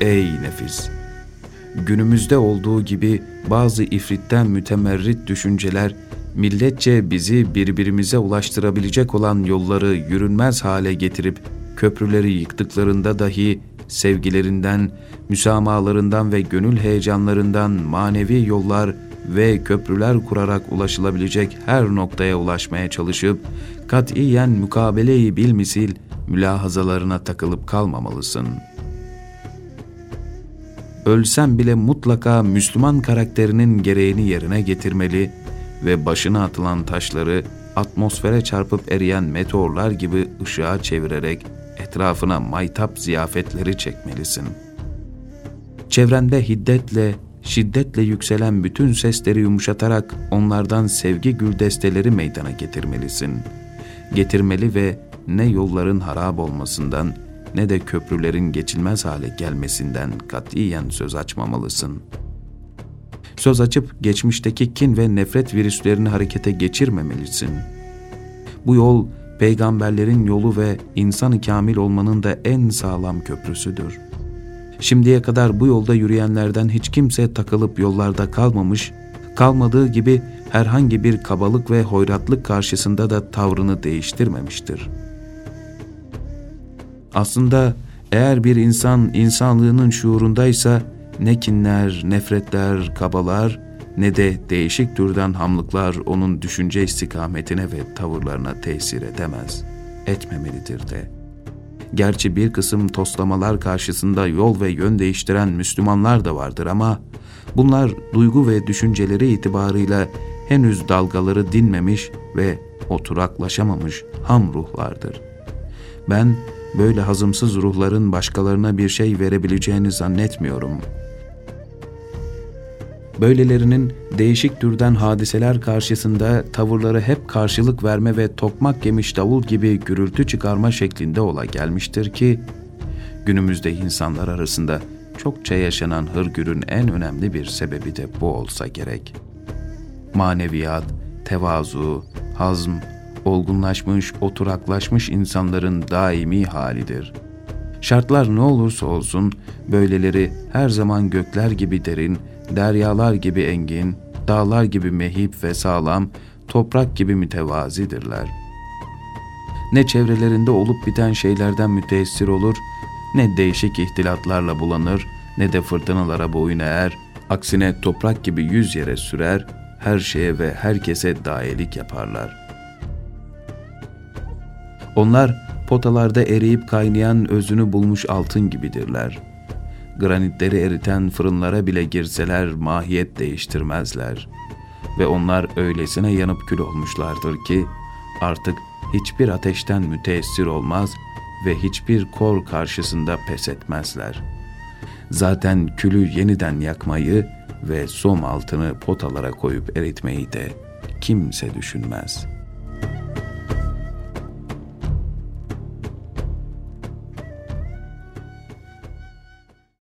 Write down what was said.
ey nefis! Günümüzde olduğu gibi bazı ifritten mütemerrit düşünceler, milletçe bizi birbirimize ulaştırabilecek olan yolları yürünmez hale getirip köprüleri yıktıklarında dahi sevgilerinden, müsamahalarından ve gönül heyecanlarından manevi yollar ve köprüler kurarak ulaşılabilecek her noktaya ulaşmaya çalışıp katiyen mukabeleyi bilmisil mülahazalarına takılıp kalmamalısın. Ölsem bile mutlaka Müslüman karakterinin gereğini yerine getirmeli ve başına atılan taşları atmosfere çarpıp eriyen meteorlar gibi ışığa çevirerek etrafına maytap ziyafetleri çekmelisin. Çevrende hiddetle, şiddetle yükselen bütün sesleri yumuşatarak onlardan sevgi güldesteleri meydana getirmelisin. Getirmeli ve ne yolların harap olmasından ne de köprülerin geçilmez hale gelmesinden katiyen söz açmamalısın. Söz açıp geçmişteki kin ve nefret virüslerini harekete geçirmemelisin. Bu yol peygamberlerin yolu ve insanı kamil olmanın da en sağlam köprüsüdür. Şimdiye kadar bu yolda yürüyenlerden hiç kimse takılıp yollarda kalmamış, kalmadığı gibi herhangi bir kabalık ve hoyratlık karşısında da tavrını değiştirmemiştir. Aslında eğer bir insan insanlığının şuurundaysa ne kinler, nefretler, kabalar ne de değişik türden hamlıklar onun düşünce istikametine ve tavırlarına tesir edemez, etmemelidir de. Gerçi bir kısım toslamalar karşısında yol ve yön değiştiren Müslümanlar da vardır ama bunlar duygu ve düşünceleri itibarıyla henüz dalgaları dinmemiş ve oturaklaşamamış ham ruhlardır. Ben böyle hazımsız ruhların başkalarına bir şey verebileceğini zannetmiyorum.'' Böylelerinin değişik türden hadiseler karşısında tavırları hep karşılık verme ve tokmak yemiş davul gibi gürültü çıkarma şeklinde ola gelmiştir ki, günümüzde insanlar arasında çokça yaşanan hırgürün en önemli bir sebebi de bu olsa gerek. Maneviyat, tevazu, hazm, olgunlaşmış, oturaklaşmış insanların daimi halidir. Şartlar ne olursa olsun böyleleri her zaman gökler gibi derin, deryalar gibi engin, dağlar gibi mehip ve sağlam, toprak gibi mütevazidirler. Ne çevrelerinde olup biten şeylerden müteessir olur, ne değişik ihtilatlarla bulanır, ne de fırtınalara boyun eğer, aksine toprak gibi yüz yere sürer, her şeye ve herkese dayelik yaparlar. Onlar potalarda eriyip kaynayan özünü bulmuş altın gibidirler.'' granitleri eriten fırınlara bile girseler mahiyet değiştirmezler. Ve onlar öylesine yanıp kül olmuşlardır ki artık hiçbir ateşten müteessir olmaz ve hiçbir kor karşısında pes etmezler. Zaten külü yeniden yakmayı ve som altını potalara koyup eritmeyi de kimse düşünmez.''